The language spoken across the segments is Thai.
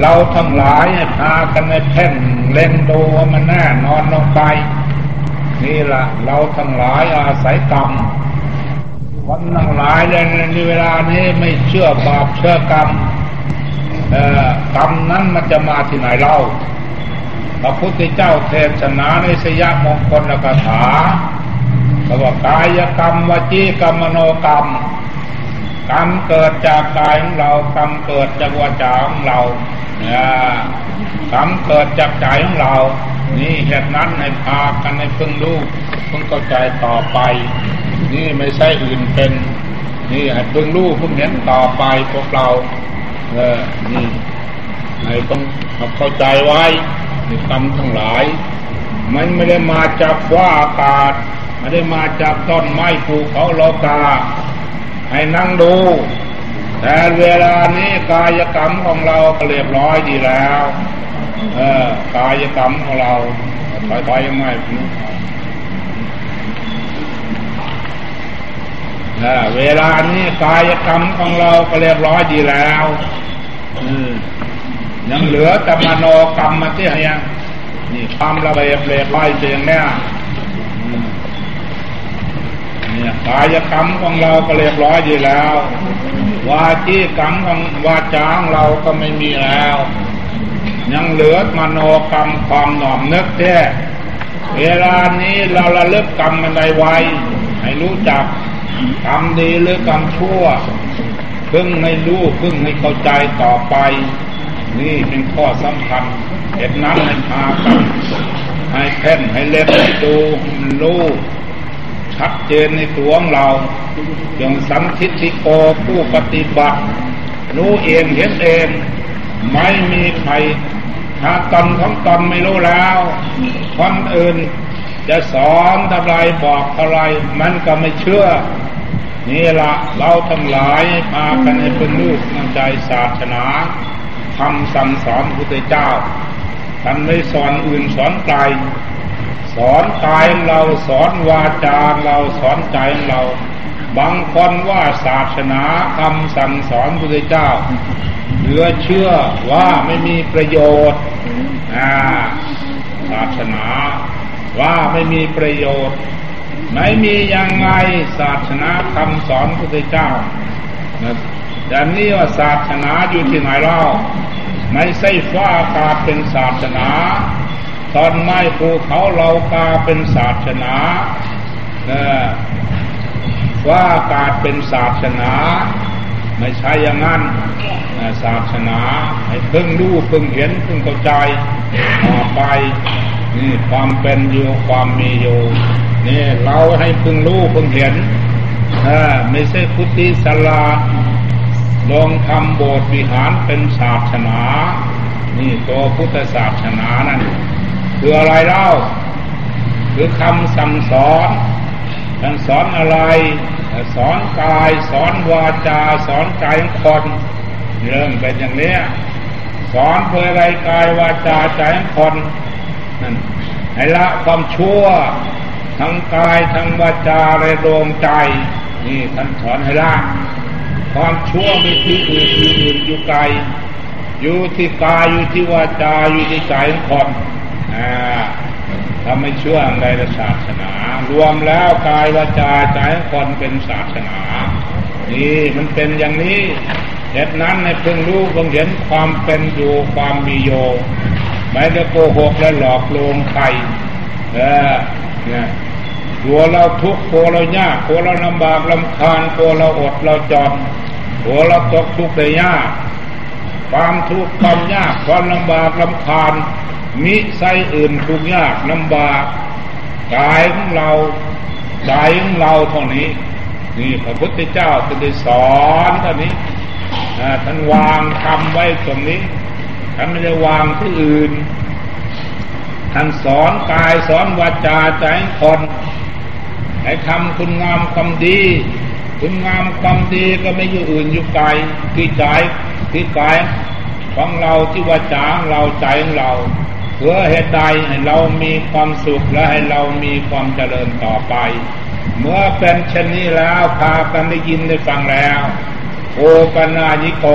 เราทั้งหลายพากันในแพ่งเล่นดูมันแน่นอนลงไป นี่ละเราทั้งหลายอาศัยกรรมวันทั้งหลายในเวลานี้ไม่เชื่อบาปเชื่อกรรมกรรมนั้นมันจะมาที่ไหนเล่าพระพุทธเจ้าเทศนาในสยามงคลกถาบอกว่ากายกรรมวจีกรรมโนกรรม กรรมเกิดจากกายของเรา กรรมเกิดจากวาจาของเรา กรรมเกิดจากใจของเรา นี่เหตุนั้นให้พากันให้พึ่งรู้พึ่งเข้าใจต่อไป นี่ไม่ใช่อื่นเป็น นี่ให้พึ่งรู้พึ่งเห็นต่อไปพวกเรา เออ นี่ให้ต้องเข้าใจไว้ในกรรมทั้งหลาย มันไม่ได้มาจากว่าอากาศไม่ได้มาจากต้นไม้ภูเขาโลกาให้นั่งดู แต่เวลานี้กายกรรมของเราเรียบร้อยดีแล้ว เออกายกรรมของเราถอยไปยังไงเวลานี้กายกรรมของเราก็เรียบร้อยดีแล้วยังเหลือแต่มโนกรรมมาที่ยังนี่ความระเบียบเรียบร้อยเสียงเนี่ยเนี่ยกายกรรมของเราก็เรียบร้อยดีแล้ว วาจีกรรมของวาจาของเราก็ไม่มีแล้ว ยังเหลือมโนกรรมความหน่อมนึกแท้เวลานี้เราระลึกกรรมมันใดไว้ให้รู้จักกรรมดีหรือกรรมชั่วเพึ่งให้รู้เพึ่งให้เข้าใจต่อไป นี่เป็นข้อสำคัญเหตุนั้นให้พากันให้แค่นให้เล็บให้ดูรู้ ชัดเจนในตัวของเราอย่างสันทิติโกผู้ปฏิบัติ รู้เองเห็นเอง ไม่มีใครถ้าตนของตนไม่รู้แล้วคนอื่นจะสอนอะไรบอกอะไรมันก็ไม่เชื่อ นี่ละเราทั้งหลายพากันให้เป็นลูกน้ำใจศาสนาทำสั่งสอนพระเจ้าท่านไม่สอนอื่นสอนไกล สอนกายเราสอนวาจาเราสอนใจเรา บางคนว่าศาสนาคำสั่งสอนพระเจ้า เหลือเชื่อว่าไม่มีประโยชน์ศาสนาว่าไม่มีประโยชน์ ไม่มียังไงศาสนาคำสอนพระเจ้าแต่นี่ว่าศาสนาอยู่ที่ไหนเล่า ไม่ใช่ฟ้าอากาศเป็นศาสนา ตอนไม้ภูเขาเรากาเป็นศาสนาว่าอากาศเป็นศาสนา ไม่ใช่อย่างนั้นศาสนาให้เพิ่งรู้เพิ่งเห็นเพิ่งเข้าใจต่อไปนี่ความเป็นอยู่ความมีอยู่นี่เราให้เพิ่งรู้เพิ่งเห็นไม่ใช่พุทธิสลาลองทำโบสถ์วิหารเป็นศาสนา นี่ตัวพุทธศาสนานั่น คืออะไรเล่า คือคำสั่งสอนท่านสอนอะไร สอนกาย สอนวาจา สอนใจของคนเรื่องเป็นอย่างนี้สอนเพื่ออะไรกายวาจาใจของคนนั่นให้ละความชั่วทั้งกายทั้งวาจาและดวงใจ นี่ท่านสอนให้ละความชั่วไม่ที่อื่นที่อื่นอยู่ไกลอยู่ที่กายอยู่ที่วาจาอยู่ที่ใจของคน ถ้าไม่เชื่ออะไรในศาสนา รวมแล้วกายวาจาใจคนเป็นศาสนา นี่มันเป็นอย่างนี้เหตุนั้นในเพิ่งรู้เพิ่งเห็นความเป็นอยู่ความมีโยไม่ได้โกหกและหลอกลวงใครเออเนี่ยกลัวเราทุกข์กลัวเรายากกลัวเราลำบากลำคาญกลัวเราอดเราจนกลัวเราตกทุกข์ได้ยากความทุกข์ความยากความลำบากลำคาญ มิใส่อื่นทุกยากลำบากกายของเราใจของเราเท่านี้นี่พระพุทธเจ้าจะได้สอนตอนนี้ท่านวางทำไว้ตรงนี้ท่านไม่ได้วางที่อื่นท่านสอนกายสอนวาจาใจคนให้ทำคุณงามความดี คุณงามความดีก็ไม่อยู่อื่นอยู่ไกลที่ใจที่กายของเราที่วาจาของเราใจของเรา เพื่อเหตุใดให้เรามีความสุขและให้เรามีความเจริญต่อไป เมื่อเป็นเช่นนี้แล้วพากันได้ยินได้ฟังแล้วโอปนาญิโก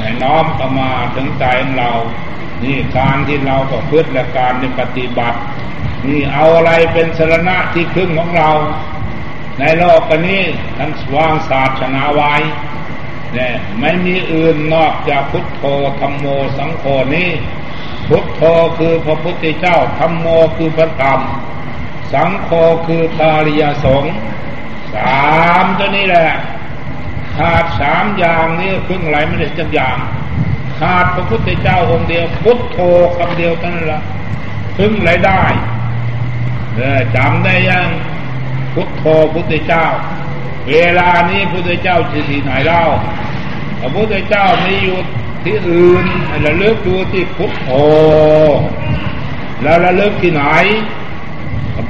ให้น้อมเข้ามาถึงใจของเรา นี่การที่เราก็พึ่งและการในปฏิบัติ นี่เอาอะไรเป็นสรณะที่พึ่งของเรา ในโลกนี้ท่านวางศาสนาไว้เนี่ยไม่มีอื่นนอกจากพุทโธธรรมโมสังโฆนี้ พุทโธคือพระพุทธเจ้าธรรมโมคือพระธรรม สังโฆคือพาริยสงฆ์สามตัวนี้แหละขาดสามอย่างนี้พึ่งอะไรไม่ได้จักอย่าง ขาดพระพุทธเจ้าองค์เดียวพุทโธคำเดียวเท่านั้นละพึ่งอะไรได้เออจำได้ยังพุทโธพุทธเจ้า เวลานี้พุทธเจ้าจะที่ไหนเล่าพระพุทธเจ้าไม่อยู่ ที่อื่นระลึกดูที่พุทโธแล้วระลึกที่ไหน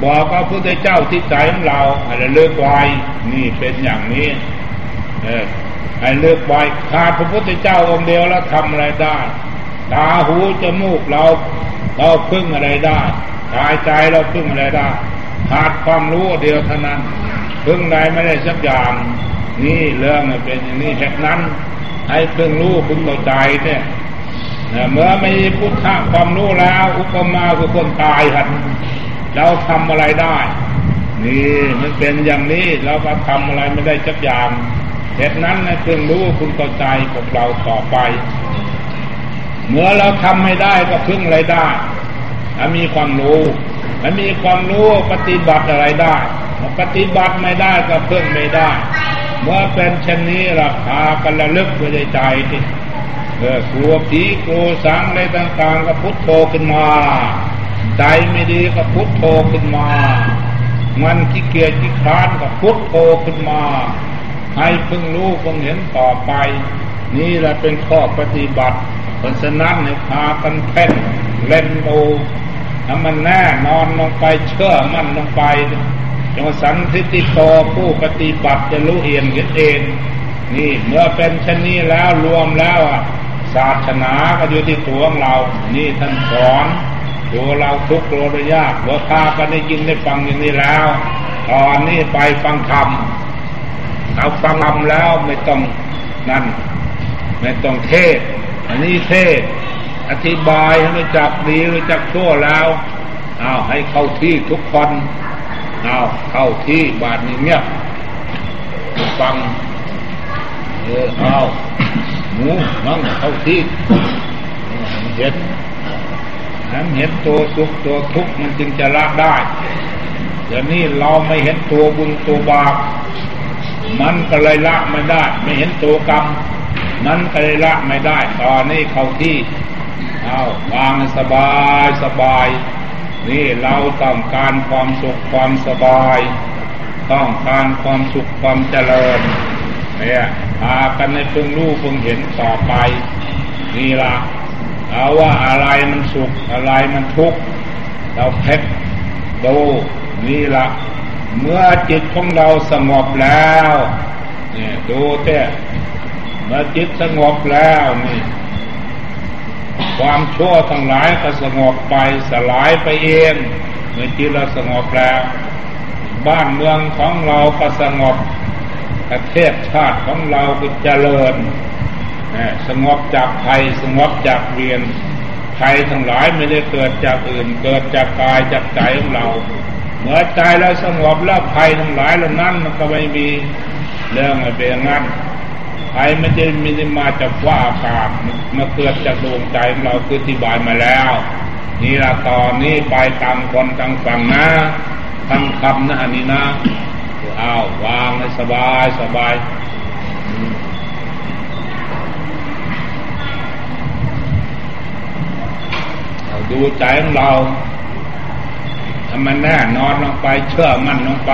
บอกว่าพระพุทธเจ้าที่ใจของเราระลึกไว้นี่เป็นอย่างนี้เออให้เลือกไว้ขาดพระพุทธเจ้าองค์เดียวแล้วทำอะไรได้ตาหูจมูกเราเราพึ่งอะไรได้กายใจเราพึ่งอะไรได้ขาดความรู้เดียวเท่านั้นพึ่งใดไม่ได้สักอย่าง นี่เรื่องเป็นอย่างนี้เหตุนั้น นให้พึ่งรู้พึ่งเข้าใจเนี่ยเมื่อไม่พุทธะความรู้แล้ว อุปมาคือคนตายหันเราทำอะไรได้ นี่มันเป็นอย่างนี้เราก็ทำอะไรไม่ได้สักอย่างเหตุนั้นนะพึงรู้คุณเข้าใจกับเราต่อไป เมื่อเราทำไม่ได้ก็พึ่งอะไรได้ถ้ามีความรู้ถ้ามีความรู้ปฏิบัติอะไรได้ ปฏิบัติไม่ได้ก็พึ่งไม่ได้ เมื่อเป็นเช่นนี้ราคากันระลึกไว้ในใจที่เออกลัวผีกลัวสังอะไรต่างๆก็พุทโธขึ้นมา ใจไม่ดีก็พุทโธขึ้นมา มันขี้เกียจขี้คลานก็พุทโธขึ้นมา ให้เพึ่งรู้คงเห็นต่อไป นี่แหละเป็นข้อปฏิบัติเพราะฉะนั้นในพากันเพ่งเล่นโอถ้ามันแน่นอนลงไปเชื่อมันลงไป จงสันทิติโตผู้ปฏิบัติจะรู้เองเห็นเองนี่เมื่อเป็นเช่นนี้แล้วรวมแล้วศาสนาก็อยู่ที่ตัวของเรา นี่ท่านสอนตัวเราทุกโลดยากเราพากันได้ยินได้ฟังอย่างนี้แล้ว ตอนนี้ไปฟังธรรมเอาฟังทำแล้วไม่ต้องนั่น ไม่ต้องเทศ อันนี้เทศ อธิบายให้รู้จักดีรู้จักชั่วแล้วเอาให้เข้าที่ทุกคน เอาเข้าที่บาทนี้เงียบฟังเออเอาหมูมั่งเข้าที่เห็นนั้นเห็นตัวสุขตัวทุกข์มันจึงจะละได้เดี๋ยวนี้เราไม่เห็นตัวบุญตัวบาปมันก็เลยละไม่ได้ ไม่เห็นตัวกรรม มันก็เลยละไม่ได้ ตอนนี้เข้าที่เอาวางสบายสบาย นี่เราต้องการความสุขความสบาย ต้องการความสุขความเจริญเนี่ยพากันในเพิ่งรู้พิ่งเห็นต่อไป นี่ละเอาว่าอะไรมันสุขอะไรมันทุกข์เราเพ็กดูนี่ละเมื่อจิตของเราสงบแล้วนี่ดูเต้เมื่อจิตสงบแล้วนี่ ความชั่วทั้งหลายก็สงบไปสลายไปเองเมื่อจิตเราสงบแล้ว บ้านเมืองของเราก็สงบประเทศชาติของเราก็เจริญสงบจากภัยสงบจากเวียนภัยทั้งหลายไม่ได้เกิดจากอื่น เกิดจากกายจากใจของเรา เมื่อใจเราสงบแล้วภัยทั้งหลายเหล่านั้นมันก็ไม่มีเรื่องอะไรเป็นอย่างนั้น ภัยมันจะมีมาจากว่าอากาศมาเกิดจากดวงใจของเราคือที่บายมาแล้วนี่ละตอนนี้ไปตามคนตามฝั่งนะทั้งคำนะอันนี้นะอ้าววางให้สบายสบายดูใจของเราทำมันแน่นอนลงไป เชื่อมั่นลงไป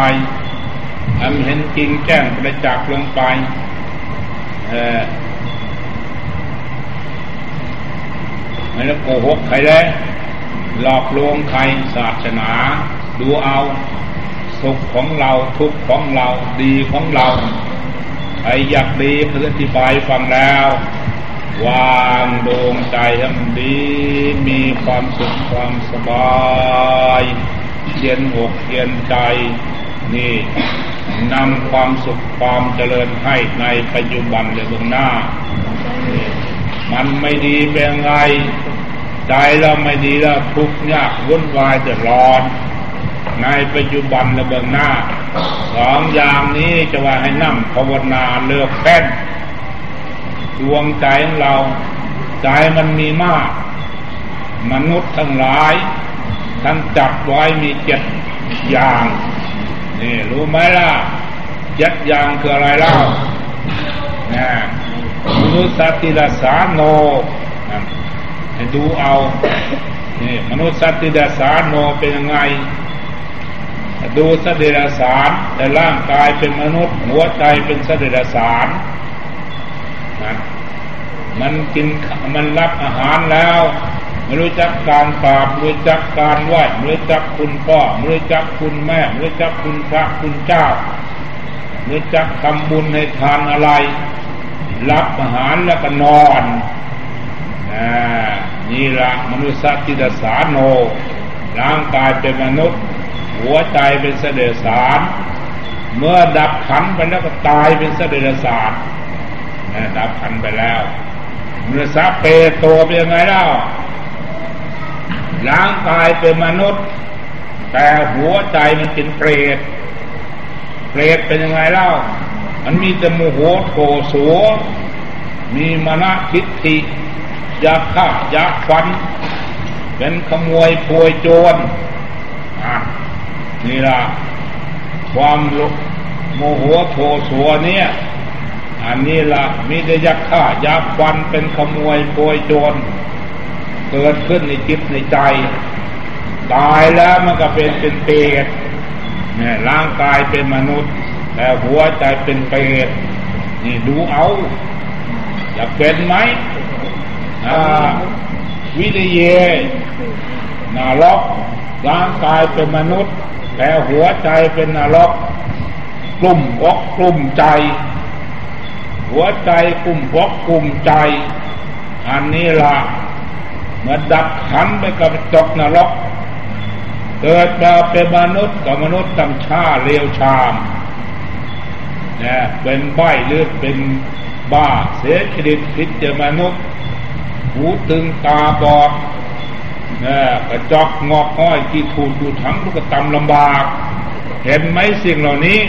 ทำเห็นจริงแจ้งประจักษ์ลงไป ไม่ได้โกหกใครเลยหลอกลวงใครศาสนา ดูเอาสุขของเราทุกข์ของเราดีของเราใครอยากดีเพื่อธิบายฟังแล้ว วางดวงใจทำดี มีความสุขความสบายเยียนอกเยียนใจ นี่ นำความสุขความเจริญให้ในปัจจุบันและเบื้องหน้า มันไม่ดีเป็นไงใจเราไม่ดีแล้วทุกข์ยากวุ่นวายเดือดร้อนในปัจจุบันและเบื้องหน้าสองอย่างนี้จะว่าให้นั่งภาวนาเลือกแป้นดวงใจของเรา ใจมันมีมาก มนุษย์ทั้งหลาย ท่านจับไว้มีเจ็ดอย่าง นี่รู้ไหมล่ะเจ็ดยางคืออะไรเล่านะมนุษย์สติลสาโนให้ดูเอานี่มนุษย์สติลสาโนเป็นยังไง ดูสติลสารแต่ร่างกายเป็นมนุษย์หัวใจเป็นสติลสารนะมันกินมันรับอาหารแล้ว รู้จักการกราบไม่รู้จักการไหว้ไม่รู้จักคุณพ่อไม่รู้จักคุณแม่ไม่รู้จักคุณพระคุณเจ้าไม่รู้จักทำบุญให้ทานอะไร รับอาหารแล้วก็นอนนี่ละมนุษย์ติดสาโน ร่างกายเป็นมนุษย์ หัวใจเป็นเสด็จสารเมื่อดับขันไปแล้วก็ตายเป็นเสด็จสารดับขันไปแล้วมนุษย์เปโตเป็นยังไงเล่า ร่างกายเป็นมนุษย์ แต่หัวใจมันเป็นเปรต เปรตเป็นยังไงเล่า มันมีแต่โมโหโทสัวมีมณทิฏฐิอยากฆ่าอยากฟัน เป็นขโมยพวยโจรนี่ละความโมโหโทสัวเนี่ย อันนี้ละมีแต่ยักฆ่ายักฟันเป็นขโมยพวยโจร เกิดขึ้นในจิตในใจ ตายแล้วมันก็เป็นเป็นเปรตเนี่ยร่างกายเป็นมนุษย์ แต่หัวใจเป็นเปรตนี่ดูเอาอยากเป็นไหมวิริเยนรกร่างกายเป็นมนุษย์ แต่หัวใจเป็นนรกกลุ่มอกกลุ่มใจ หัวใจกลุ่มอกกลุ่มใจ อันนี้ละ เมื่อดับขันไปกับจกนรก เกิดมาเป็นมนุษย์กับมนุษย์ตำชาเลวชามเนี่ยเป็นใบหรือเป็นบ้าเสียชีวิตพิจมนุษย์ หูตึงตาบอดเนี่ยกระจอกงอกห้อยกี่ทูนดูทั้งลูกตำลำบาก เห็นไหมสิ่งเหล่านี้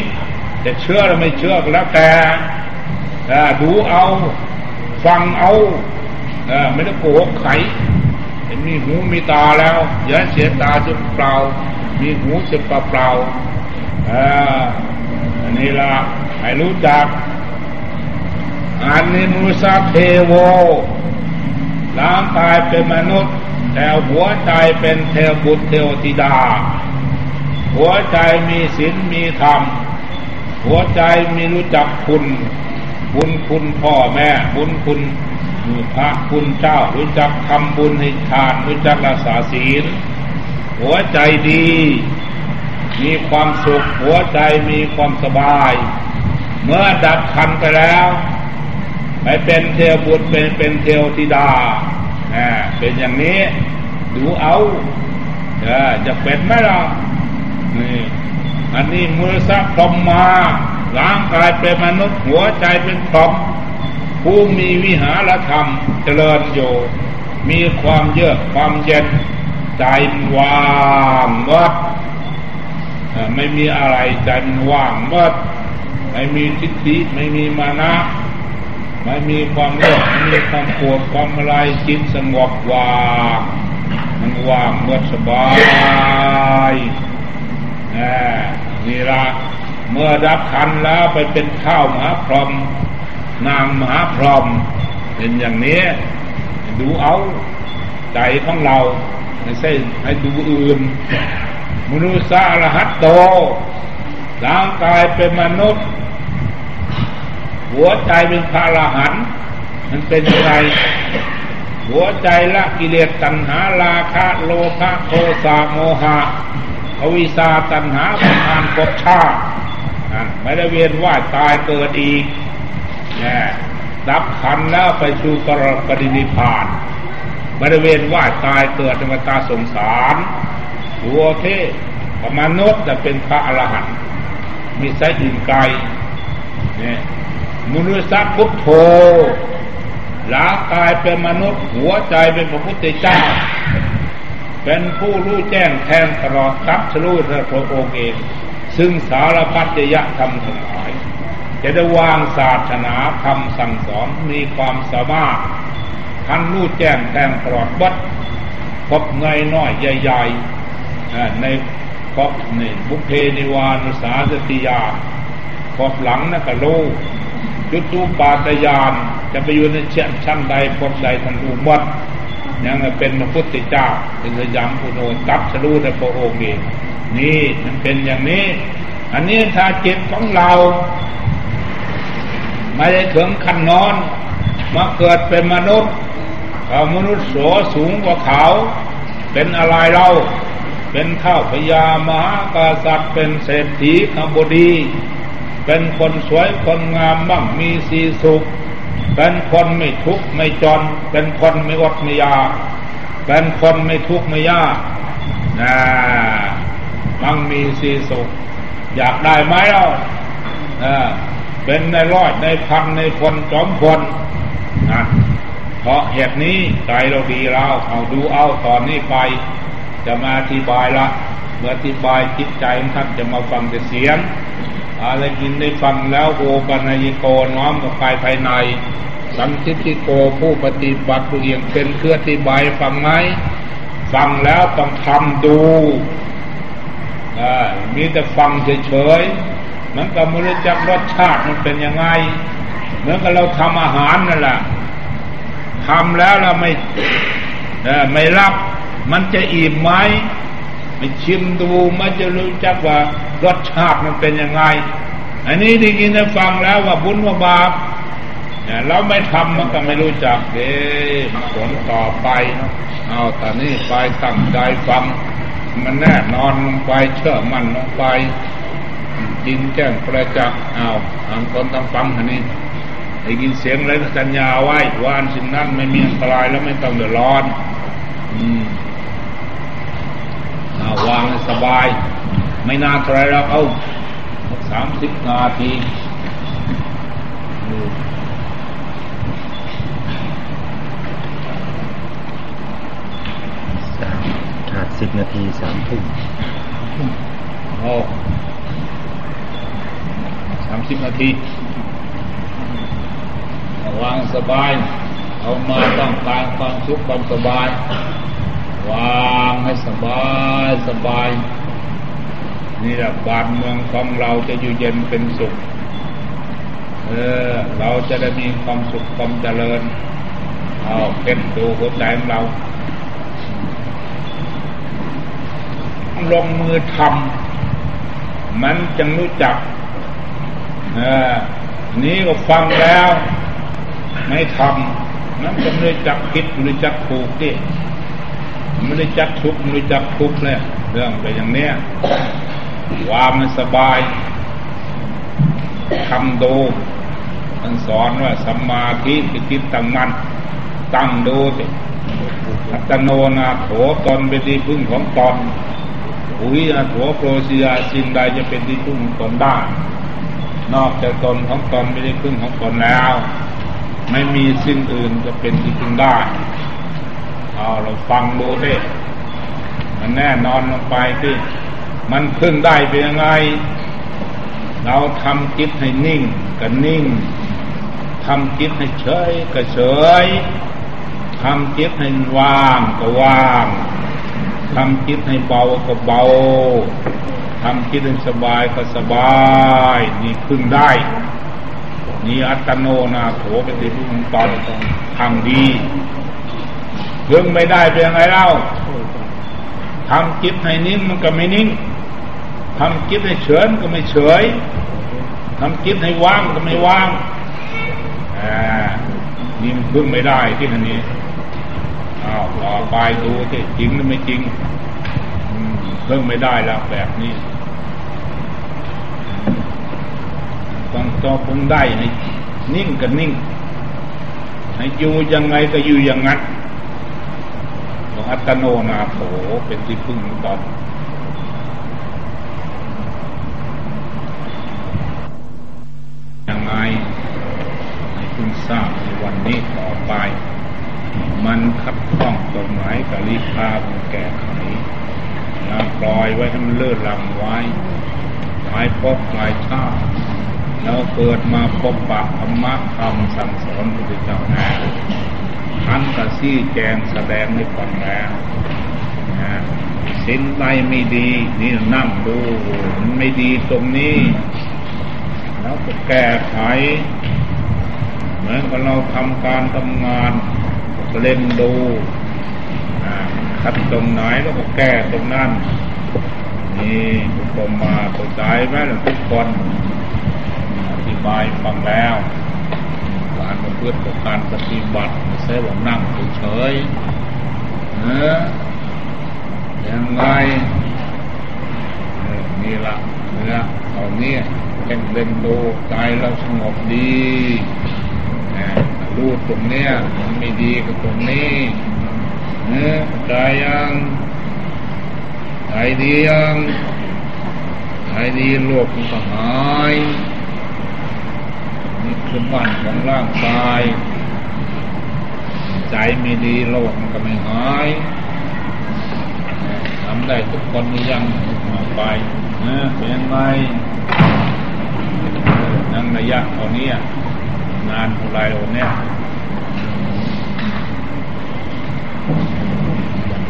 จะเชื่อหรือไม่เชื่อก็แล้วแต่ดูเอา ฟังเอาไม่ได้โกหกไขเห็น มีหูมีตาแล้วอย่าเสียตาจนเปล่า มีหูจะเปล่าเปล่าอันนี้ละให้รู้จักอันนี้มุสาเทโวร่างกายเป็นมนุษย์ แต่หัวใจเป็นเทวบุตรเทวธิดา หัวใจมีศีลมีธรรม หัวใจมีรู้จักคุณ บุญคุณพ่อแม่ บุญคุณ พระคุณเจ้ารู้จักทำบุญให้ทานรู้จักรักษาศีล หัวใจดี มีความสุข หัวใจมีความสบาย เมื่อดับคันไปแล้วไปเป็นเทวบุตรเป็นเป็นเทวธิดาเป็นอย่างนี้ดูเอาจะเป็นไหมล่ะนี่อันนี้มือซักพรมมาร่างกายเป็นมนุษย์หัวใจเป็นพรหม ผู้มีวิหารธรรมเจริญอยู่ มีความเยือกความเย็นใจว่างวัดไม่มีอะไรใจว่างวัดไม่มีทิฏฐิไม่มีมานะ ไม่มีความโลภไม่มีความปวดความอะไรจิตสงบว่างมันว่างเมื่อสบายนี่ละเมื่อดับขันแล้วไปเป็นข้าวมหาพรหม นางมหาพรหมเป็นอย่างนี้ ดูเอาใจของเราไม่ใช่ให้ดูอื่น มนุษย์สารหัตโตร่างกายเป็นมนุษย์ หัวใจเป็นพระอรหันต์มันเป็นยังไงหัวใจละกิเลสตัณหาราคะโลภะโทสะโมหะอวิชาตัณหาประทานภพชาติไม่ได้เวียนว่ายตายเกิดอีก ดับขันแล้วไปสู่กรกดินิพาน บริเวณว่าตายเกิดในวัฏสงสารหัวเทพมนุษย์จะเป็นพระอรหันต์มีสายอื่นไกลเนี่ยมุนุสักพุทโธร่ากายเป็นมนุษย์ หัวใจเป็นพระพุทธเจ้า เป็นผู้รู้แจ้งแทงตลอดตัดชรู้พระองค์เอง ซึ่งสารพัดยะธรรมทั้งหลาย จะได้วางศาสนาคำสั่งสอนมีความสามารถท่านรู้แจ้งแทงตลอดบัดพบเงยน้อยใหญ่ๆในพบในบุเพนิวานุสาสติยาพบหลังนักโลยุตูปาตยานจะไปอยู่ในเช่นชั้นใดพบใดทันรู้หมดยังเป็นพระพุทธเจ้าเป็นสยามพุโนตัดสรู้ในพระองค์เองนี่มันเป็นอย่างนี้ อันนี้ถ้าจิตของเรา ไม่ได้ถึงขั้นนอน มาเกิดเป็นมนุษย์เขามนุษย์โสสูงกว่าเขา เป็นอะไรเรา เป็นข้าพญามหากษัตริย์เป็นเศรษฐีขบดี เป็นคนสวยคนงามบ้างมีสีสุข เป็นคนไม่ทุกข์ไม่จน เป็นคนไม่อดไม่ยากเป็นคนไม่ทุกข์ไม่ยากนะมั่งมีสีสุข อยากได้ไหมเราอ่า เป็นในร้อยในพันในคนจอมคนนะเพราะเหตุนี้ใจเราดีเราเอาดูเอาตอนนี้ไป จะมาอธิบายละ เมื่ออธิบายจิตใจท่านจะมาฟังแต่เสียงอะไรกินได้ฟังแล้วโอปัญญิโกน้อมกับกายภายใน สันทิติโกผู้ปฏิบัติผู้เอียงเป็นเครืออธิบายฟังไหมฟังแล้วต้องทำดูมีแต่ฟังเฉยๆ มันก็ไม่รู้จักรสชาติมันเป็นยังไง เหมือนกับเราทำอาหารนั่นแหละทำแล้วเราไม่ไม่รับ มันจะอิ่มไหมไม่ชิมดูมันจะรู้จักว่ารสชาติมันเป็นยังไง อันนี้ที่กินได้ฟังแล้วว่าบุญว่าบาปเราไม่ทำมันก็ไม่รู้จักเด้ผลต่อไปเอาตอนนี้ไปตั้งใจฟัง มันแน่นอนลงไปเชื่อมันลงไป ดินแจ้งประจักษ์เอาทางคนต้องฟังอันนี้ได้ยินเสียงแล้วสัญญาไว้ว่าอันสิ่งนั้นไม่มีอันตรายแล้วไม่ต้องเดือดร้อน อืมวางสบาย ไม่นานเท่าไรเราเอาสามสิบนาทีขาดสิบนาทีสามทุ่มโอ้ สามสิบนาทีวางสบาย เอามาต้องการความสุขความสบาย วางให้สบายสบาย นี่แหละบ้านเมืองของเราจะอยู่เย็นเป็นสุข เออ เราจะได้มีความสุขความเจริญ เอาเป็นดูหัวใจของเรา ลงมือทำมันจึงรู้จัก นี้ก็ฟังแล้ว ไม่ทำนั้นก็ไม่ได้จักคิดไม่ได้จักถูกดิไม่ได้จักทุกไม่ได้จักทุกเลยเรื่องไปอย่างเนี้ยว่ามันสบายทำดูท่านสอนว่าสัมมาทิฏฐิจิตตั้งมันตั้งดูสิอัตโนนาโถตนเป็นที่พึ่งของตนอุยอาโถโปรสิยาสิ่งใดจะเป็นที่พึ่งของตนได้ นอกจากตนของตนไม่ได้พึ่งของตนแล้ว ไม่มีสิ่งอื่นจะเป็นที่พึงได้เอาเราฟังดูดิมันแน่นอนลงไปที่มันพึ่งได้เป็นยังไง เราทำจิตให้นิ่งก็นิ่งทำจิตให้เฉยก็เฉยทำจิตให้ว่างก็ว่างทำจิตให้เบาก็เบา ทำจิตให้สบายก็สบาย นี่พึ่งได้ นี่อัตโนนาโถเป็นที่พึ่งตอนทำดีเรื่องไม่ได้เป็นยังไงเล่าทำจิตให้นิ่งมันก็ไม่นิ่งทำจิตให้เฉยก็ไม่เฉยทำจิตให้ว่างก็ไม่ว่างอ่านี่มันพึ่งไม่ได้ที่นั่นนี่อ้าวต่อไปดูที่จริงหรือไม่จริงเพิ่งไม่ได้แล้วแบบนี้ ต้องต่อคงได้ให้นิ่งกับนิ่งให้อยู่ยังไงก็อยู่อย่างนั้นของอัตโนนาโถเป็นที่พึ่งตอนยังไงให้คุณทราบในวันนี้ต่อไป มันคัดข้องตรงไหนก็รีบพาแก้ไขลาปล่อยไว้ให้มันเลื่อนลำไว้หลายพบหลายชาติ แล้วเกิดมาพบปะธรรมะคำสั่งสอนพระเจ้าแน่ท่านก็ซี่แจงแสดงในฟังแล้วนะสินใดไม่ดี นี่นั่งดูมันไม่ดีตรงนี้ แล้วก็แก้ไข เหมือนกับเราทำการทำงานเล่นดูคัดตรงไหนแล้วก็แก้ตรงนั้นนี่ผมมาเข้าใจไหมทุกคน บายฟังแล้วการประพฤติการปฏิบัติไม่ใช่ว่านั่งเฉยเออยังไงนี่ละเนื้อเอาเนี่ยเล่นเล่นดูใจเราสงบดีรู้ตรงเนี้ยมันไม่ดีกับตรงนี้เนื้อใจยังใจดียังใจดีโลกมันก็หาย นี่คือบ้านของร่างกาย ใจไม่ดีโลกมันก็ไม่หายทำได้ทุกคนนี่ยังมาไปนะเป็นยังไงนั่งระยะเท่านี้นานเท่าไรโอเนี่ย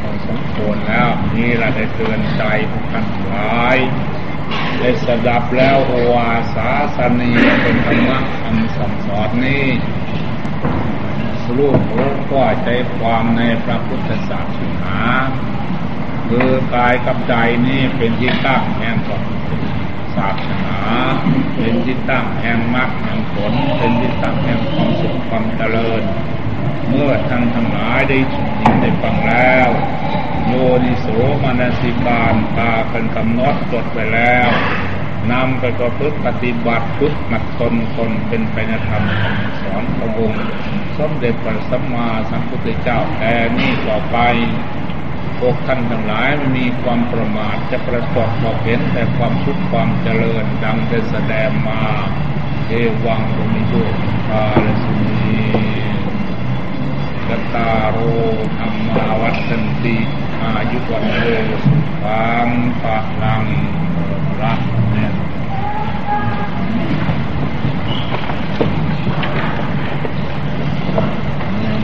พอสมควรแล้วนี่เราได้เตือนใจพวกท่านหลาย ได้สดับแล้วโอวาสาสนีเป็นธรรมะคำสั่งสอนนี้สรุปรู้ก็ใจความในพระพุทธศาสนาคือกายกับใจนี่เป็นที่ตั้งแห่งของศาสนา เป็นที่ตั้งแห่งมรรคแห่งผล เป็นที่ตั้งแห่งความสุขความเจริญ เมื่อท่านทั้งหลายได้ยินได้ฟังแล้ว นิโสมนสิการพาเป็นกำหนดจดไปแล้วนำไปประพฤติปฏิบัติพุทธมัดตนตนเป็นไปในธรรมสอนพระองค์สมเด็จพระสัมมาสัมพุทธเจ้าแต่นี้ต่อไปพวกท่านทั้งหลายไม่มีความประมาทจะประกอบบอกเห็นแต่ความสุขความเจริญดังได้แสดงมาเอวังตรงนี้ด้วยกาลสุนีกตาโรธรรมาวัตันติ อายุวันโรสุขังปะลังรักเนี่ย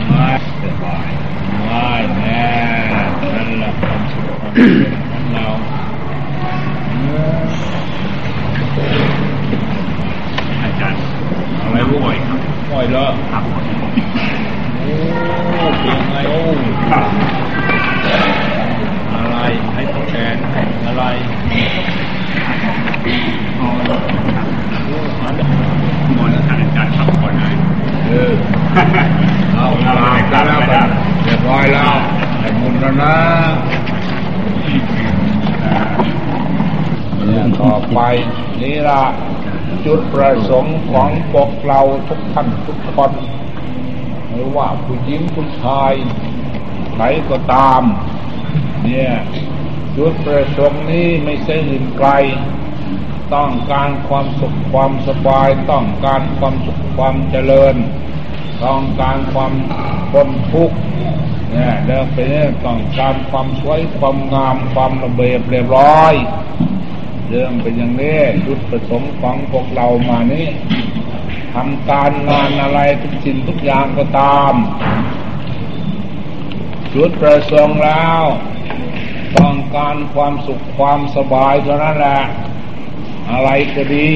ไม่สบายไม่แน่นั่นแหละความสุขความเจริญของเราอาจารย์อะไรรู้ไหมครับไหวแล้วครับโอ้เพียงไงโอ้อะไร ให้ทดแทนอะไรอ๋อหมดแล้วท่านอาจารย์พักผ่อนเลยเออเอาลากันแล้วกันเรียบร้อยแล้วไอ้มุนแล้วนะต่อไปนี่ละจุดประสงค์ของพวกเราทุกท่านทุกคนไม่ว่าผู้หญิงผู้ชายใครก็ตาม เนี่ยจุดประสงค์นี้ไม่ใช่อื่นไกล ต้องการความสุขความสบาย ต้องการความสุขความเจริญ ต้องการความพ้นทุกข์เนี่ยเดิมเป็นต้องการความสวยความงามความระเบียบเรียบร้อย เรื่องเป็นอย่างนี้จุดประสงค์ของพวกเรามานี้ทำการงานอะไรทุกสิ่งทุกอย่างก็ตาม จุดประสงค์แล้ว ต้องการความสุขความสบายเท่านั้นแหละอะไรก็ดี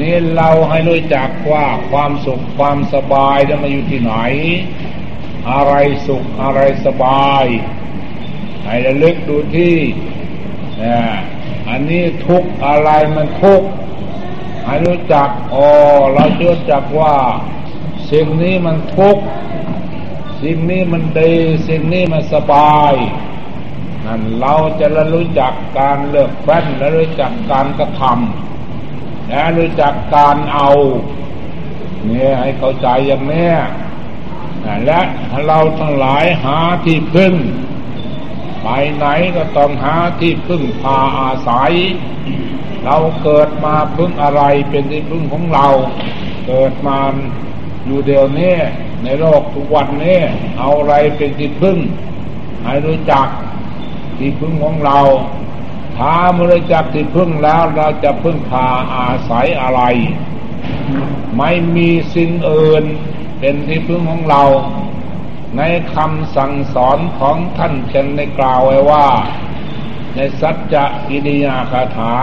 นี่เราให้รู้จักว่าความสุขความสบายจะมาอยู่ที่ไหน อะไรสุขอะไรสบาย ให้ระลึกดูที่อันนี้ทุกอะไรมันทุกให้รู้จักอ๋อเราเชื่อจักว่าสิ่งนี้มันทุกสิ่งนี้มันดี สิ่งนี้มันสบาย นั่นเราจะรู้จักการเลือกแว่นและรู้จักการกระทำและรู้จักการเอา เนี่ยให้เข้าใจอย่างนี้และเราทั้งหลายหาที่พึ่ง ไปไหนก็ต้องหาที่พึ่งพาอาศัย เราเกิดมาพึ่งอะไรเป็นที่พึ่งของเรา เกิดมาอยู่เดียวนี้ในโลกทุกวันนี้เอาอะไรเป็นที่พึ่ง ให้รู้จัก ที่พึ่งของเรา ถ้ามื่อจักที่พึ่งแล้วเราจะพึ่งพาอาศัยอะไร ไม่มีสิ่งอื่นเป็นที่พึ่งของเรา ในคำสั่งสอนของท่านเช่นในกล่าวไว้ว่า ในสัจจะกิริยาคาถา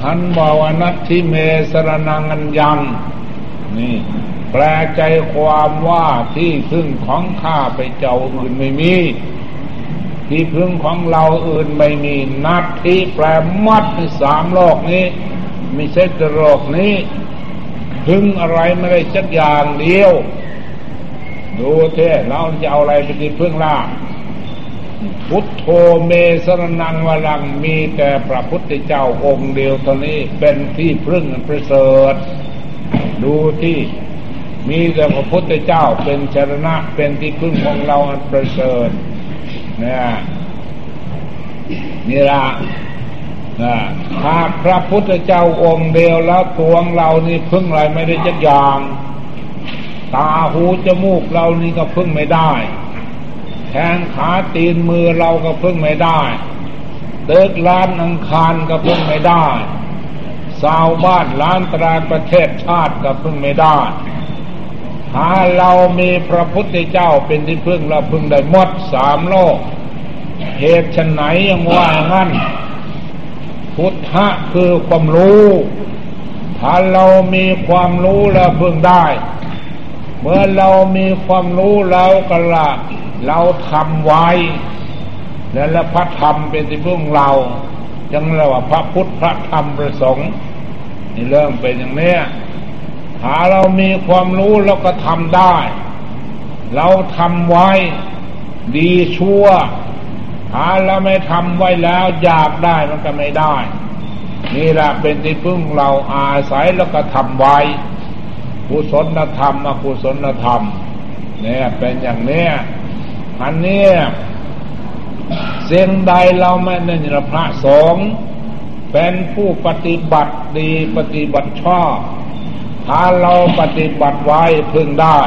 ท่านบอกว่านัตทิเมสรนังอัญญังนี่แปลใจความว่าที่พึ่งของข้าไปเจ้าอื่นไม่มี ที่พึ่งของเราอื่นไม่มีนัดที่แปลมัดในสามโลกนี้ไม่ใช่แต่โลกนี้ พึ่งอะไรไม่ได้จักอย่างเดียว ดูเท่เราจะเอาอะไรไปที่พึ่งล่ะพุทโธเมสรนังวลังมีแต่พระพุทธเจ้าองค์เดียวเท่านี้เป็นที่พึ่งประเสริฐ ดูที่มีแต่พระพุทธเจ้าเป็นชรณะเป็นที่พึ่งของเราอันประเสริฐ นะนี่ละนะถ้าพระพุทธเจ้าองค์เดียวแล้วตัวงเรานี่พึ่งอะไรไม่ได้จักอย่าง ตาหูจมูกเรานี่ก็พึ่งไม่ได้แขนขาตีนมือเราก็พึ่งไม่ได้เดิกล้านอังคารก็พึ่งไม่ได้สาวบ้านล้านตราประเทศชาติก็พึ่งไม่ได้ หาเรามีพระพุทธเจ้าเป็นที่พึ่งเราพึ่งได้หมดสามโลก เหตุชนไหนยังว่างั้น พุทธะคือความรู้ ถ้าเรามีความรู้แล้วพึ่งได้ เมื่อเรามีความรู้เราก็ละเราทำไว้ แล้วพระธรรมเป็นที่พึ่งเราจังเรียกว่าพระพุทธพระธรรมประสงค์นี่เริ่มเป็นอย่างนี้ ถ้าเรามีความรู้เราก็ทำได้ เราทำไว้ดีชั่ว ถ้าเราไม่ทำไว้แล้วอยากได้มันก็ไม่ได้ นี่แหละเป็นที่พึ่งเราอาศัยแล้วก็ทำไว้กุศลธรรมอกุศลธรรม เนี่ยเป็นอย่างเนี้ยอันนี้เสียงใดเราไม่ได้ยินพระสงฆ์เป็นผู้ปฏิบัติดีปฏิบัติชอบ ถ้าเราปฏิบัติไว้พึ่งได้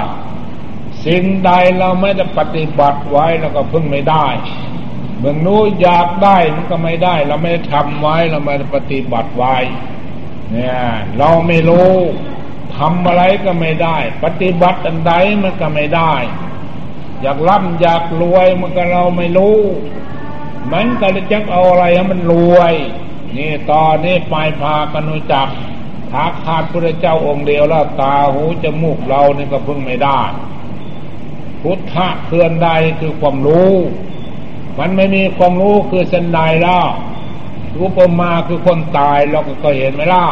สิ่งใดเราไม่ได้ปฏิบัติไว้เราก็พึ่งไม่ได้เมื่อนู้อยากได้มันก็ไม่ได้ เราไม่ได้ทำไว้เราไม่ได้ปฏิบัติไว้ เนี่ย เราไม่รู้ทำอะไรก็ไม่ได้ ปฏิบัติอันใดมันก็ไม่ได้ อยากร่ำอยากรวยมันก็เราไม่รู้ มันก็จะเอาอะไรให้มันรวย นี่ตอนนี้ปลายพากันรู้จักาขาดพระเจ้าองค์เดียวแล้วตาหูจมูกเรานี่ก็พึ่งไม่ได้ พุทธะเคลื่อนใดคือความรู้ มันไม่มีความรู้คือเส้นใดแล้วรูปมาคือคนตายเราก็เห็นไหมล่ะ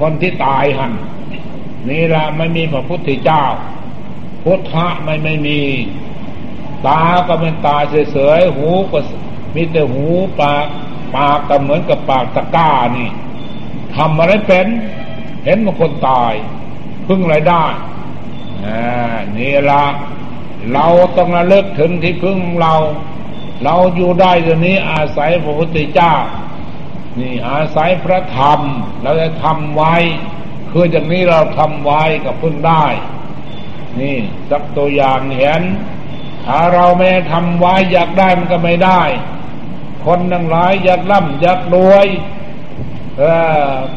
คนที่ตายหันนี่แหละไม่มีพระพุทธเจ้า พุทธะไม่ไม่มี ตาก็เป็นตาเฉยๆหูก็มีแต่หูปากปากก็เหมือนกับปากตะก้านี่ ทำอะไรเป็น เห็นมันคนตายพึ่งอะไรได้นี่ละเราต้องระลึกถึงที่พึ่งเรา เราอยู่ได้ตรงนี้อาศัยพระพุทธเจ้า นี่อาศัยพระธรรม เราจะทำไว้ คือจากนี้เราทำไว้กับพึ่งได้ นี่สักตัวอย่างเห็น ถ้าเราไม่ทำไว้อยากได้มันก็ไม่ได้ คนทั้งหลายอยากร่ำอยากรวย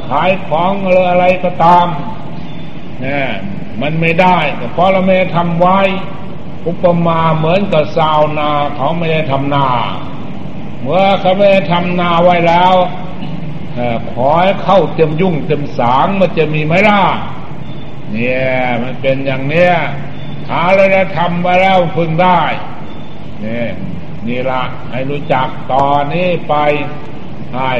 ขายของอะไรอะไรก็ตามเนี่ยมันไม่ได้เพราะเราไม่ทำไว้ อุปมาเหมือนกับชาวนาเขาไม่ได้ทำนา เมื่อเขาไม่ได้ทำนาไว้แล้วขอให้เข้าเต็มยุ่งเต็มสางมันจะมีไหมล่ะเนี่ยมันเป็นอย่างเนี้ยหาอะไรได้ทำไว้แล้วพึงได้เนี่ยนี่ละให้รู้จักตอนนี้ไปใช่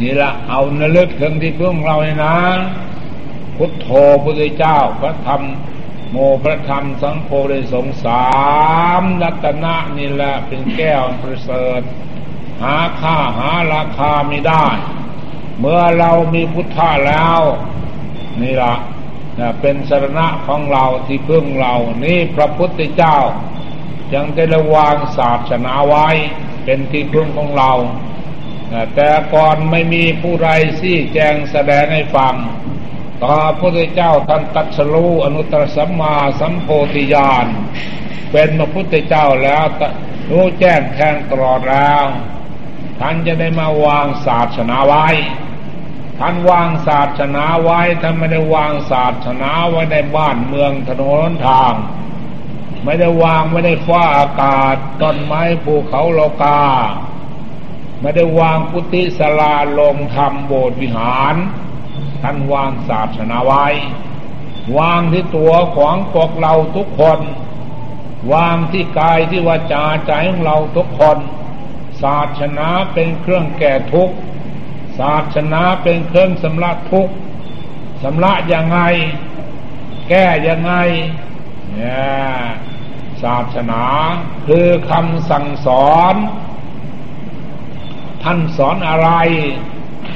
นี่ละเอานลึกถึงที่พึ่งเราเนี่ยนะ พุทโธพุทธเจ้าพระธรรมโมพระธรรมสังโฆได้สงสามรัตนะนี่แหละเป็นแก้วประเสริฐ หาค่าหาราคาไม่ได้ เมื่อเรามีพุทธะแล้ว นี่ละเป็นสรณะของเราที่พึ่งเรา นี่พระพุทธเจ้ายังได้ระวางศาสนาไว้ เป็นที่พึ่งของเรา แต่ก่อนไม่มีผู้ใดซี่แจงแสดงให้ฟังพระพุทธเจ้าท่านตัดสรู้อนุตตรสัมมาสัมโพธิญาณเป็นพระพุทธเจ้าแล้วรู้แจ้งแทงตลอดแล้วท่านจะได้มาวางศาสนาไว้ ท่านวางศาสนาไว้ท่านไม่ได้วางศาสนาไว้ในบ้านเมืองถนนทาง ไม่ได้วางไม่ได้ฟ้าอากาศต้นไม้ภูเขาโลกา ไม่ได้วางกุฏิสลาลงธรรมโบสถ์วิหาร ท่านวางศาสนาไว้ วางที่ตัวของพวกเราทุกคน วางที่กายที่วาจาใจของเราทุกคน ศาสนาเป็นเครื่องแก่ทุกข์ศาสนาเป็นเครื่องสำลักทุกข์สำลักยังไง แก้ยังไงเนี่ยศาสนาคือคำสั่งสอน ท่านสอนอะไร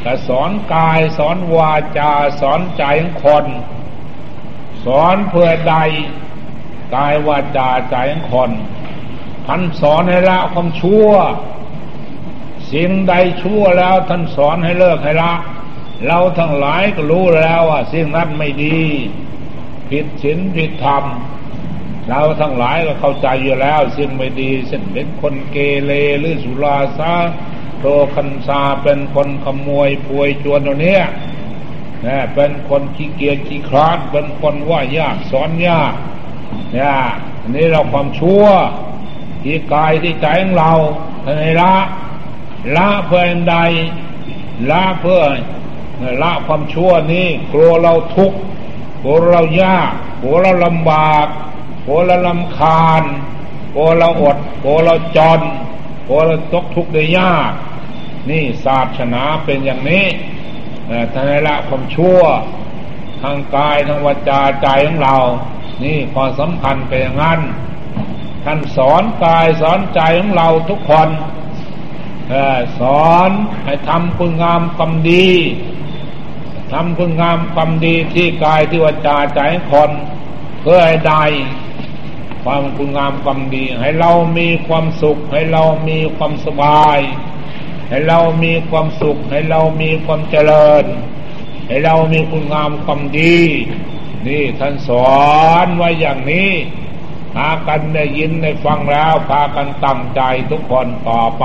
แต่สอนกายสอนวาจา สอนใจของคน สอนเพื่อใดกายวาจาใจของคนท่านสอนให้ละความชั่ว สิ่งใดชั่วแล้วท่านสอนให้เลิกให้ละ เราทั้งหลายก็รู้แล้วว่าสิ่งนั้นไม่ดี ผิดศีลผิดธรรมเราทั้งหลายก็เข้าใจอยู่แล้ว สิ่งไม่ดีเช่นเป็นคนเกเรหรือสุราซา โตคันซาเป็นคนขโมยป่วยจวนตัวเนี้ยนะเป็นคนขี้เกียจขี้คลาดเป็นคนว่ายากสอนยากเนี่ยอันนี้เราความชั่วที่กายที่ใจของเราทนละละเพื่อใดละเพื่อละความชั่วนี้กลัวเราทุกข์กลัวเรายากกลัวเราลำบากกลัวเราลำคาญกลัวเราอดกลัวเราจน กลัวเราตกทุกข์ได้ยาก นี่ศาสนาเป็นอย่างนี้ทนายละความชั่ว ทางกายทางวาจาใจของเรา นี่ความสำคัญเป็นอย่างนั้น ท่านสอนกายสอนใจของเราทุกคนสอนให้ทำคุณงามความดีทำคุณงามความดีที่กายที่วาจาใจคนเพื่อให้ได้ ความคุณงามความดี ให้เรามีความสุข ให้เรามีความสบาย ให้เรามีความสุข ให้เรามีความเจริญ ให้เรามีคุณงามความดี นี่ท่านสอนไว้อย่างนี้พากันได้ยินได้ฟังแล้วพากันตั้งใจทุกคนต่อไป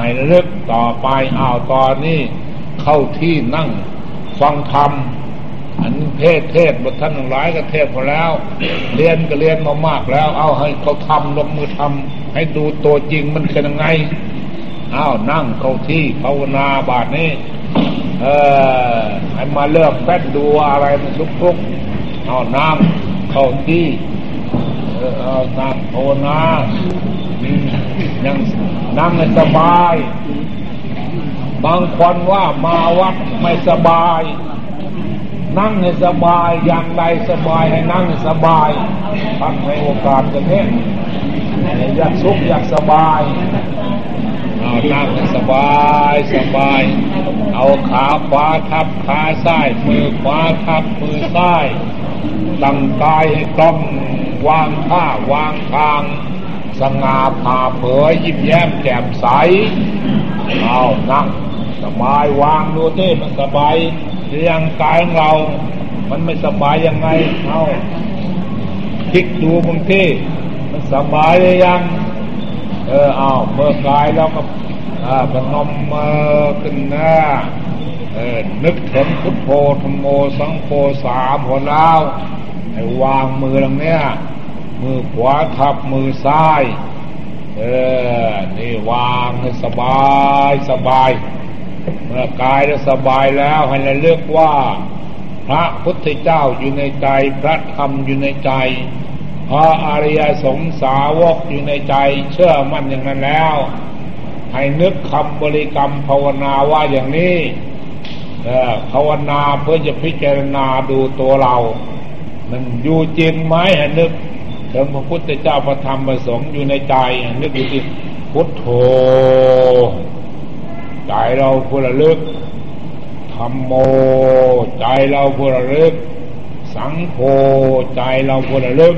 ให้ลึกต่อไปอ้าวตอนนี้เข้าที่นั่งฟังธรรม อันเทศเทศบทท่านหลายก็เทศพอแล้ว เรียนก็เรียนมามากแล้ว เอาให้เขาทำลงมือทำให้ดูตัวจริงมันเป็นยังไงอ้าวนั่งเข้าที่ภาวนาบาทนี้ เออให้มาเลือกแป๊ดดูอะไรมันลุกลุกเอานั่งเข้าที่เออเอานั่งภาวนายังนั่งสบาย บางคนว่ามาวัดไม่สบาย นั่งให้สบายอย่างใดสบายให้นั่งสบายทำให้โอกาสกันนี้อยากสุขอยากสบายเอานั่งสบายสบาย เอาขาขวาทับขาซ้ายมือขวาทับมือซ้ายตั้งกายให้ตรงวางท่าวางทางสง่าผ่าเผยยิ้มแย้มแจ่มใสเอานั่งสบายวางดูเต้มันสบาย รียงกายของเรา มันไม่สบายยังไงเอาคลิกดูบางทีมันสบายหรือยัง เออเอาเมื่อกายแล้วก็พนมมือขึ้นหน้าเออนึกถึงพุทโธธรรมโมสังโฆสามหัวแล้วให้วางมือตรงเนี้ยมือขวาทับมือซ้าย เออ นี่วางให้สบายสบาย เมื่อกายสบายแล้วให้เราเลือกว่า พระพุทธเจ้าอยู่ในใจ พระธรรมอยู่ในใจพระอริยสงสาวกอยู่ในใจ เชื่อมั่นอย่างนั้นแล้ว ให้นึกคำบริกรรมภาวนาว่าอย่างนี้ภาวนาเพื่อจะพิจารณาดูตัวเรา มันอยู่จริงไหมให้นึกถึงพระพุทธเจ้าพระธรรมพระสงฆ์อยู่ในใจนึกอยู่ที่พุทโธ ใจเราผู้ระลึกธรรมโม ใจเราผู้ระลึก สังโฆใจเราผู้ระลึก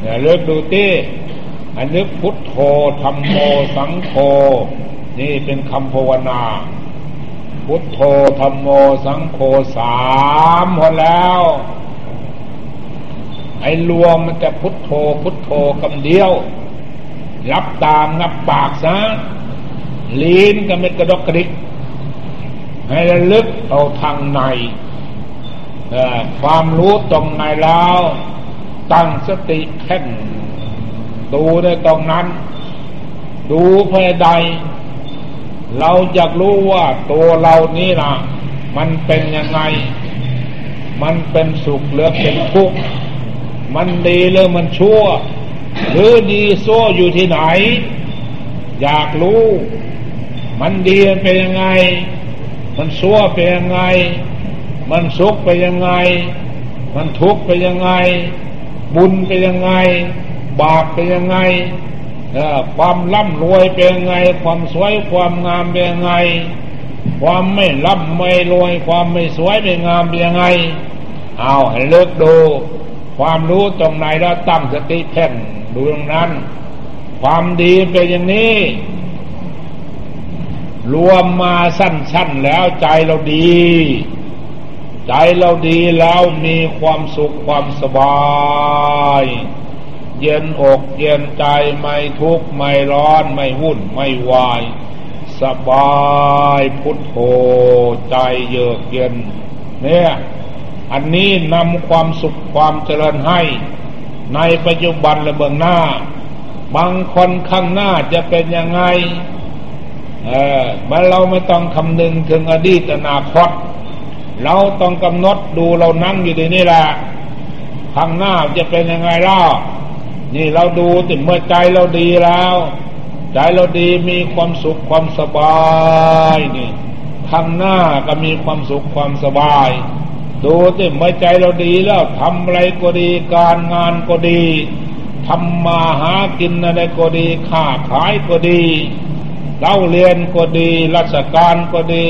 เนี่ยเลิกดูตีอันนึกพุทโธธรรมโม สังโฆนี่เป็นคำภาวนา พุทโธธรรมโม สังโฆสามหมดแล้ว ไอ้รวมมันจะพุทโธ พุทโธคำเดียว รับตามงับปากซะ ลิ้นก็ไม่กระดกกระดิกให้ระลึกเอาทางในความรู้ตรงในแล้ว ตั้งสติแค่นดูได้ตรงนั้น ดูเพื่อใด เราอยากรู้ว่าตัวเรานี่ะ มันเป็นยังไง มันเป็นสุขหรือเป็นทุกข์มันดีหรือมันชั่ว หรือดีซั่วอยู่ที่ไหน อยากรู้ มันดีเป็นยังไง มันชั่วเป็นยังไง มันสุขเป็นยังไง มันทุกข์เป็นยังไง บุญเป็นยังไง บาปเป็นยังไงความร่ำรวยเป็นยังไง ความสวยความงามเป็นยังไง ความไม่ร่ำไม่รวย ความไม่สวยไม่งามเป็นยังไง เอาให้เลิกดู ความรู้ตรงไหนแล้วตั้งสติแข่งดูตรงนั้น ความดีเป็นอย่างนี้ รวมมาสั้น ๆ แล้วใจเราดี ใจเราดีแล้วมีความสุขความสบาย เย็นอกเย็นใจไม่ทุกข์ไม่ร้อนไม่วุ่นไม่วาย สบายพุทโธใจเยือกเย็น เนี่ย อันนี้นำความสุขความเจริญให้ ในปัจจุบันและเบื้องหน้า บางคนข้างหน้าจะเป็นยังไง เออมันเราไม่ต้องคำนึงถึงอดีตอนาคต เราต้องกำหนดดูเรานั่งอยู่ในนี้แหละข้างหน้าจะเป็นยังไงล่ะนี่เราดูติเมื่อใจเราดีแล้ว ใจเราดีมีความสุขความสบายนี่ข้างหน้าก็มีความสุขความสบาย ดูติเมื่อใจเราดีแล้วทำอะไรก็ดีการงานก็ดีทำมาหากินอะไรก็ดีค้าขายก็ดี เล่าเรียนก็ดี ราชการก็ดี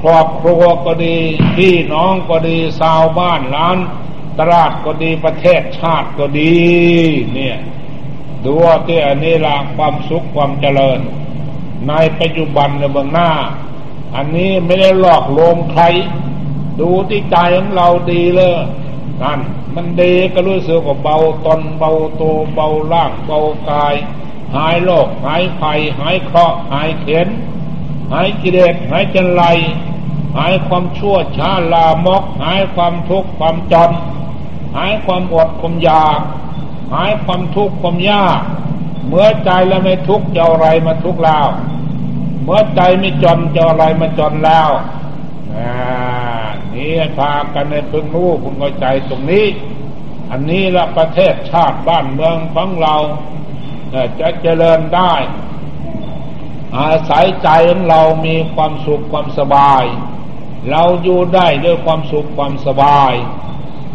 ครอบครัวก็ดี พี่น้องก็ดีชาวบ้านล้านตลาดก็ดีประเทศชาติก็ดี เนี่ยดูว่าที่อันนี้ละความสุขความเจริญ ในปัจจุบันในเบื้องหน้า อันนี้ไม่ได้หลอกลวงใคร ดูที่ใจของเราดีเลยนั่นมันดีก็รู้สึกว่าเบาตนเบาตัวเบาล่างเบากาย หายโรคหายภัยหายเคราะห์หายเข็นหายกิเลสหายจันไรหายความชั่วช้าลามก หายความทุกข์ความจนหายความอดความอยากหายความทุกข์ความยากเมื่อใจแล้วไม่ทุกข์จะอะไรมาทุกข์แล้วเมื่อใจไม่จนจะอะไรมาจนแล้วนี่พากันในพึงรู้พึงเข้าใจตรงนี้ อันนี้ละประเทศชาติบ้านเมืองของเรา จะเจริญได้ อาศัยใจของเรามีความสุขความสบาย เราอยู่ได้ด้วยความสุขความสบาย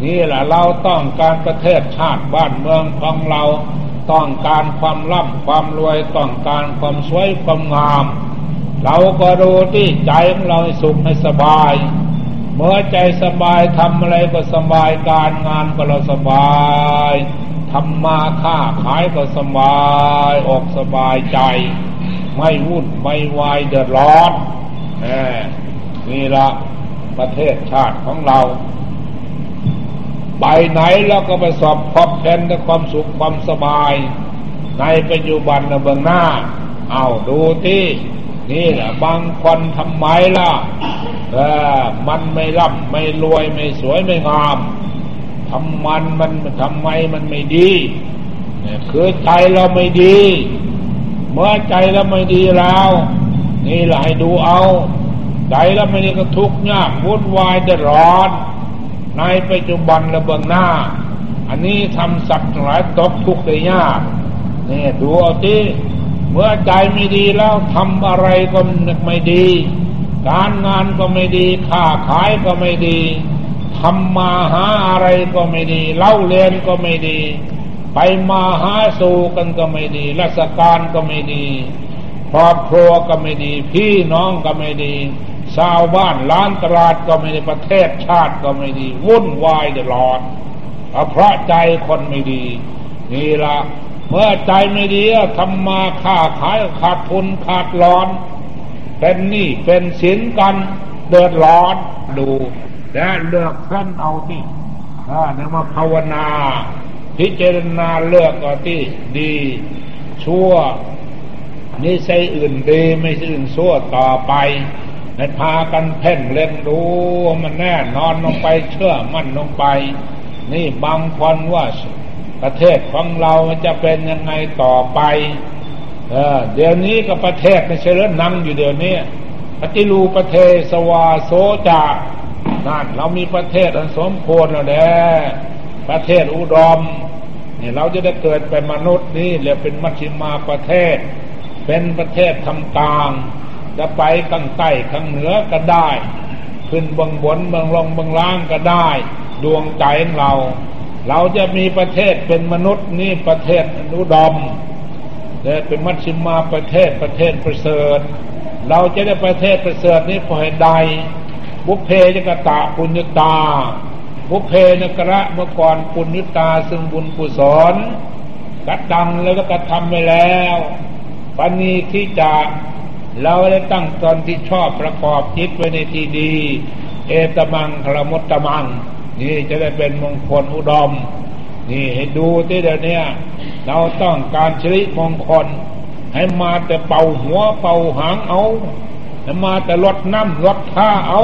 นี่แหละเราต้องการประเทศชาติบ้านเมืองของเราต้องการความร่ำความรวยต้องการความสวยความงาม เราก็ดูที่ใจของเราสุขให้สบาย เมื่อใจสบายทำอะไรก็สบายการงานก็เราสบาย ทำมาค้าขายก็สบายอกสบายใจ ไม่วุ่นไม่วายเดือดร้อนนี่ละประเทศชาติของเรา ไปไหนแล้วก็ไปสอบพบแทนในความสุขความสบาย ในปัจจุบันในเบื้องหน้า เอาดูที่นี่แหละบางคนทำไมล่ะเออมันไม่ร่ำไม่รวยไม่สวยไม่งาม ทำมันมันทำไมมันไม่ดีคือใจเราไม่ดี เมื่อใจเราไม่ดีแล้ว นี่หละให้ดูเอา ใจเราไม่ดีก็ทุกข์ยากวุ่นวายเดือดร้อน ในปัจจุบันและเบื้องหน้า อันนี้ทำสัตว์หลายตกทุกข์ได้ยากนี่ดูเอาที่เมื่อใจไม่ดีแล้วทำอะไรก็ไม่ดี การงานก็ไม่ดีค้าขายก็ไม่ดี ทำมาหาอะไรก็ไม่ดี เล่าเรียนก็ไม่ดี ไปมาหาสู่กันก็ไม่ดี ราชการก็ไม่ดีครอบครัวก็ไม่ดี พี่น้องก็ไม่ดีชาวบ้านล้านตลาดก็ไม่ดีประเทศชาติก็ไม่ดี วุ่นวายเดือดร้อนเพราะใจคนไม่ดีนี่ละเมื่อใจไม่ดีทำมาค้าขายขาดทุนขาดร้อน เป็นหนี้เป็นสินกันเดือดร้อนดู และเลือกเส้นเอาที่ถ้านึกว่าภาวนา พิจารณาเลือกเอาที่ดี ชั่วนี่ใช่อื่นดีไม่ใช่อื่นชั่วต่อไปให้พากันเพ่งเล่นดูมันแน่นอนลงไปเชื่อมั่นลงไป นี่บางคนว่าประเทศของเราจะเป็นยังไงต่อไปเออเดี๋ยวนี้ก็ประเทศใช่เรื่อนั่งอยู่เดี๋ยวนี้ปฏิรูประเทศสวาโซจา นั่นเรามีประเทศอันสมควรแล้วแหละประเทศอุดมนี่เราจะได้เกิดเป็นมนุษย์นี่เรียกเป็นมัชฌิมาประเทศ เป็นประเทศทำกลาง จะไปข้างใต้ข้างเหนือก็ได้ ขึ้นบางบนบางลงบางล่างก็ได้ ดวงใจเรา เราจะมีประเทศเป็นมนุษย์นี่ประเทศอุดมเนี่ยเป็นมัชฌิมาประเทศประเทศประเสริฐ เราจะได้ประเทศประเสริฐนี้เพอให้ใด บุพเพจกตะปุญญตา บุพเพนกระเมื่อก่อนปุญญตาซึ่งบุญกุศลกัดดังแล้วก็กระทำไปแล้วปณีที่จะเราได้ตั้งตนที่ชอบประกอบจิตไว้ในที่ดี เอตมังคลมุตตมัง นี่จะได้เป็นมงคลอุดม นี่ให้ดูที่เดี๋ยวนี้เราต้องการชริมงคล ให้มาแต่เป่าหัวเป่าหางเอา มาแต่ลดน้ำลดท่าเอา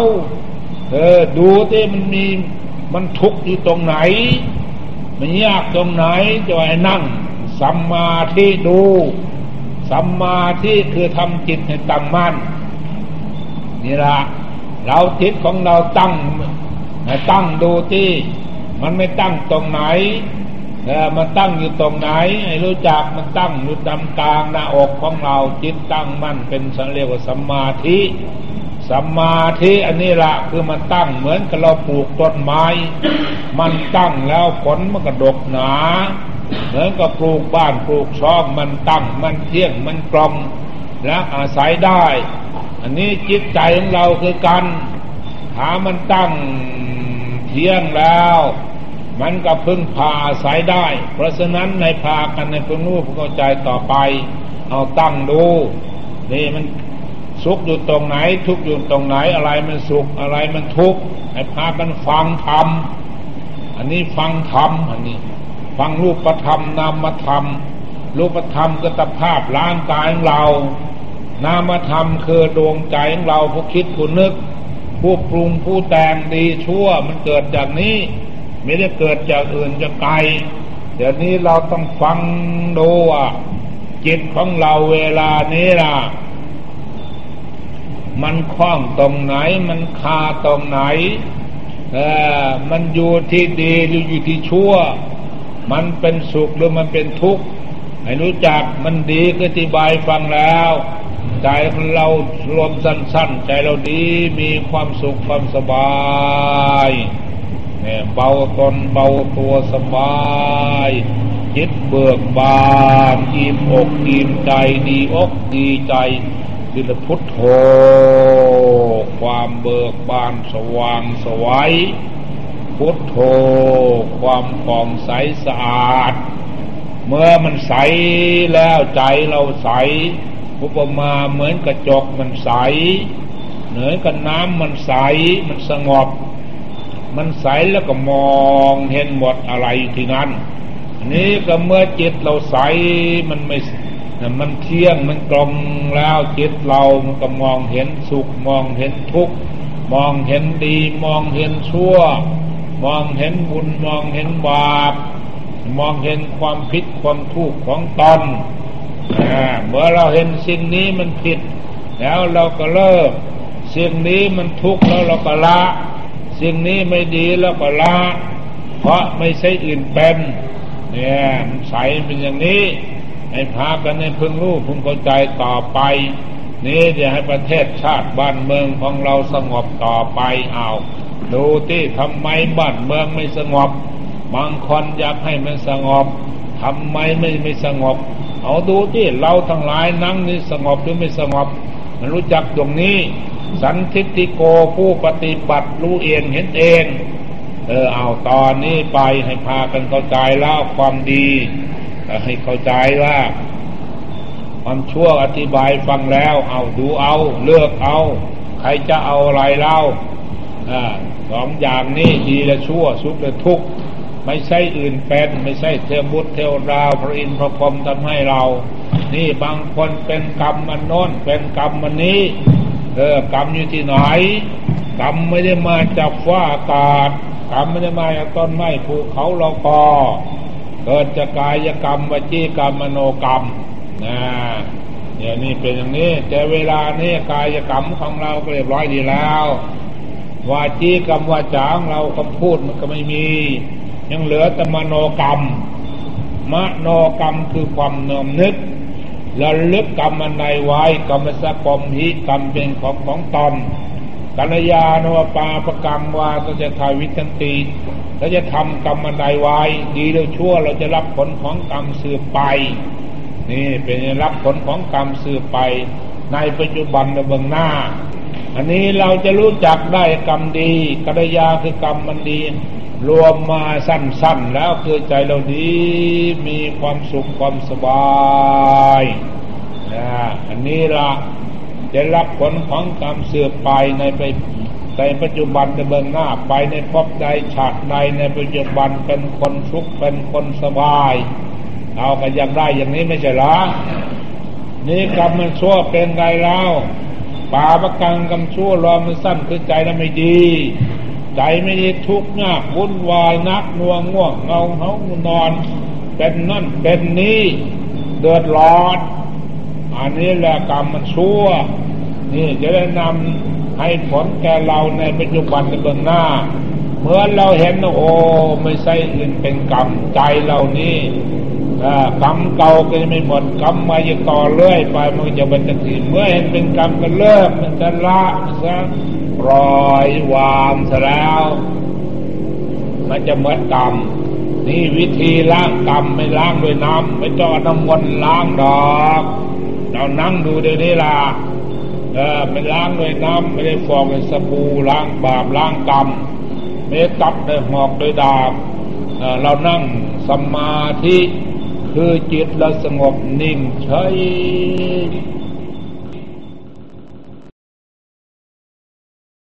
เออ ดูที่มันมีมันทุกข์อยู่ตรงไหน มันยากตรงไหนจะให้นั่ง สัมมาที่ดู สัมมาที่คือทำจิตให้ตั้งมั่นนี่ละเราจิตของเราตั้งตั้งดูที่ มันไม่ตั้งตรงไหน มันตั้งอยู่ตรงไหนให้รู้จักมันตั้งอยู่ตามกลางหน้าอกของเราจิตตั้งมั่นเป็นสังเรียกว่าสัมมาทิสัมมาทิอันนี้ละคือมันตั้งเหมือนกับเราปลูกต้นไม้ มันตั้งแล้วผลมันกระดกหนาเหมือนกับปลูกบ้านปลูกช่องมันตั้งมันเที่ยงมันกลมและอาศัยได้ อันนี้จิตใจของเราคือกันหามันตั้งเที่ยงแล้ว มันก็พึ่งพาอาศัยได้ เพราะฉะนั้นในพากันในพึ่งรู้เข้าใจต่อไป เอาตั้งดูนี่มันสุขอยู่ตรงไหน ทุกอยู่ตรงไหนอะไรมันสุขอะไรมันทุกข์ให้พากันฟังธรรมอันนี้ฟังธรรมอันนี้ ฟังรูปธรรมนามธรรมรูปธรรมก็ตภาพร่างกายของเรา นามธรรมคือดวงใจของเราผู้คิดผู้นึก ผู้ปรุงผู้แต่งดีชั่วมันเกิดจากนี้ ไม่ได้เกิดจากอื่นจากไกลเดี๋ยวนี้เราต้องฟังดูว่าจิตของเราเวลานี้ล่ะ มันคล้องตรงไหน มันคาตรงไหนเออมันอยู่ที่ดีหรืออยู่ที่ชั่ว มันเป็นสุขหรือมันเป็นทุกข์ให้รู้จักมันดีก็อธิบายฟังแล้วใจของเรารวมสั้นๆ ใจเราดีมีความสุขความสบาย เบาตนเบาตัวสบายจิตเบิกบานอิ่มอกอิ่มใจดีอกดีใจคือพุทโธความเบิกบานสว่างสวัยพุทโธความฟองใสสะอาด เมื่อมันใสแล้วใจเราใสอุปมาเหมือนกระจกมันใส เหนือกับน้ำมันใสมันสงบ มันใสแล้วก็มองเห็นหมดอะไรที่นั้น นี้ก็เมื่อจิตเราใสมันไม่มันเที่ยงมันกลมแล้วจิตเรามันก็มองเห็นสุขมองเห็นทุกข์มองเห็นดี มองเห็นชั่ว มองเห็นบุญมองเห็นบาป มองเห็นความผิดความทุกข์ของตนเมื่อเราเห็นสิ่งนี้มันผิด แล้วเราก็เลิกสิ่งนี้มันทุกข์แล้วเราก็ละ สิ่งนี้ไม่ดีแล้วก็ละเพราะไม่ใช่อื่นเป็นเนี่ยใสเป็นอย่างนี้ให้พากันในพึงรู้พึงเข้าใจต่อไป นี่จะให้ประเทศชาติบ้านเมืองของเราสงบต่อไปเอาดูที่ทำไมบ้านเมืองไม่สงบ บางคนอยากให้มันสงบทำไมไม่ไม่สงบ เอาดูที่เราทั้งหลายนั่งนี่สงบหรือไม่สงบ มันรู้จักตรงนี้ สันทิติโกผู้ปฏิบัติรู้เองเห็นเอง เออเอาตอนนี้ไปให้พากันเข้าใจแล้วความดีให้เข้าใจว่าความชั่วอธิบายฟังแล้ว เอาดูเอาเลือกเอา ใครจะเอาอะไรเล่าสองอย่างนี้ดีและชั่วสุขและทุกข์ไม่ใช่อื่นเป็นไม่ใช่เทวบุตรเทวดาพระอินทร์พระพรหมทำให้เรา นี่บางคนเป็นกรรมมันโน้นเป็นกรรมมันนี้ เออกรรมอยู่ที่ไหนกรรมไม่ได้มาจากฟ้าอากาศกรรมไม่ได้มาจากต้นไม้ภูเขาเรากอเกิดจากกายกรรมวจีกรรมมโนกรรมนะเนี่ยนี่เป็นอย่างนี้ แต่เวลานี้กายกรรมของเราก็เรียบร้อยดีแล้ววาจีกรรมวาจาของเราคำพูดมันก็ไม่มี ยังเหลือแต่มโนกรรม มโนกรรมคือความนอมนึก ระลึกกรรมอันใดไว้กรรมสกมหิกรรมเป็นของของตนกัลยาณวปาประกรรมวาก็จะทาวิตันติแล้วจะทำกรรมอันใดไว้ ดีหรือชั่วเราจะรับผลของกรรมสืบไป นี่เป็นรับผลของกรรมสืบไป ในปัจจุบันในเบื้องหน้า อันนี้เราจะรู้จักได้กรรมดีกัลยาคือกรรมมันดี รวมมาสั้น ๆ แล้วคือใจเราดีมีความสุขความสบายนะอันนี้ละจะรับผลของกรรมเสื่อไปในไปในปัจจุบันในเบื้องหน้าไปในพบใดฉากใดในปัจจุบันเป็นคนทุกข์เป็นคนสบาย เอากันยังได้อย่างนี้ไม่ใช่หรอนี่กรรมมันชั่วเป็นไงแล้วป่าประกังกรรมชั่วรอมันสั้นคือใจนั้นไม่ดี ใจไม่ได้ทุกข์ยากวุ่นวายนักน่วงง่วงเงาเฮานอน เป็นนั่นเป็นนี้เดือดร้อน อันนี้แหละกรรมมันชั่ว นี่จะได้นำให้ผลแก่เราในปัจจุบันในเบื้องหน้า เมื่อเราเห็นโอ้ไม่ใช่อื่นเป็นกรรมใจเรานี่กรรมเก่าก็จะไม่หมดกรรมมาจะต่อเรื่อยไปมันจะเป็นทีเมื่อเห็นเป็นกรรมก็เลิกมันจะละซะ ปล่อยวางซะแล้ว มันจะหมดกรรม นี่วิธีล้างกรรมไม่ล้างด้วยน้ำไม่ต้องน้ำมนต์ล้างดอก เรานั่งดูเดี๋ยวนี้ล่ะเออไม่ล้างด้วยน้ำไม่ได้ฟอกด้วยสบู่ล้างบาปล้างกรรมไม่ได้ตัดด้วยหอกด้วยดาบเเรานั่งสมาธิคือจิตเราสงบนิ่งเฉย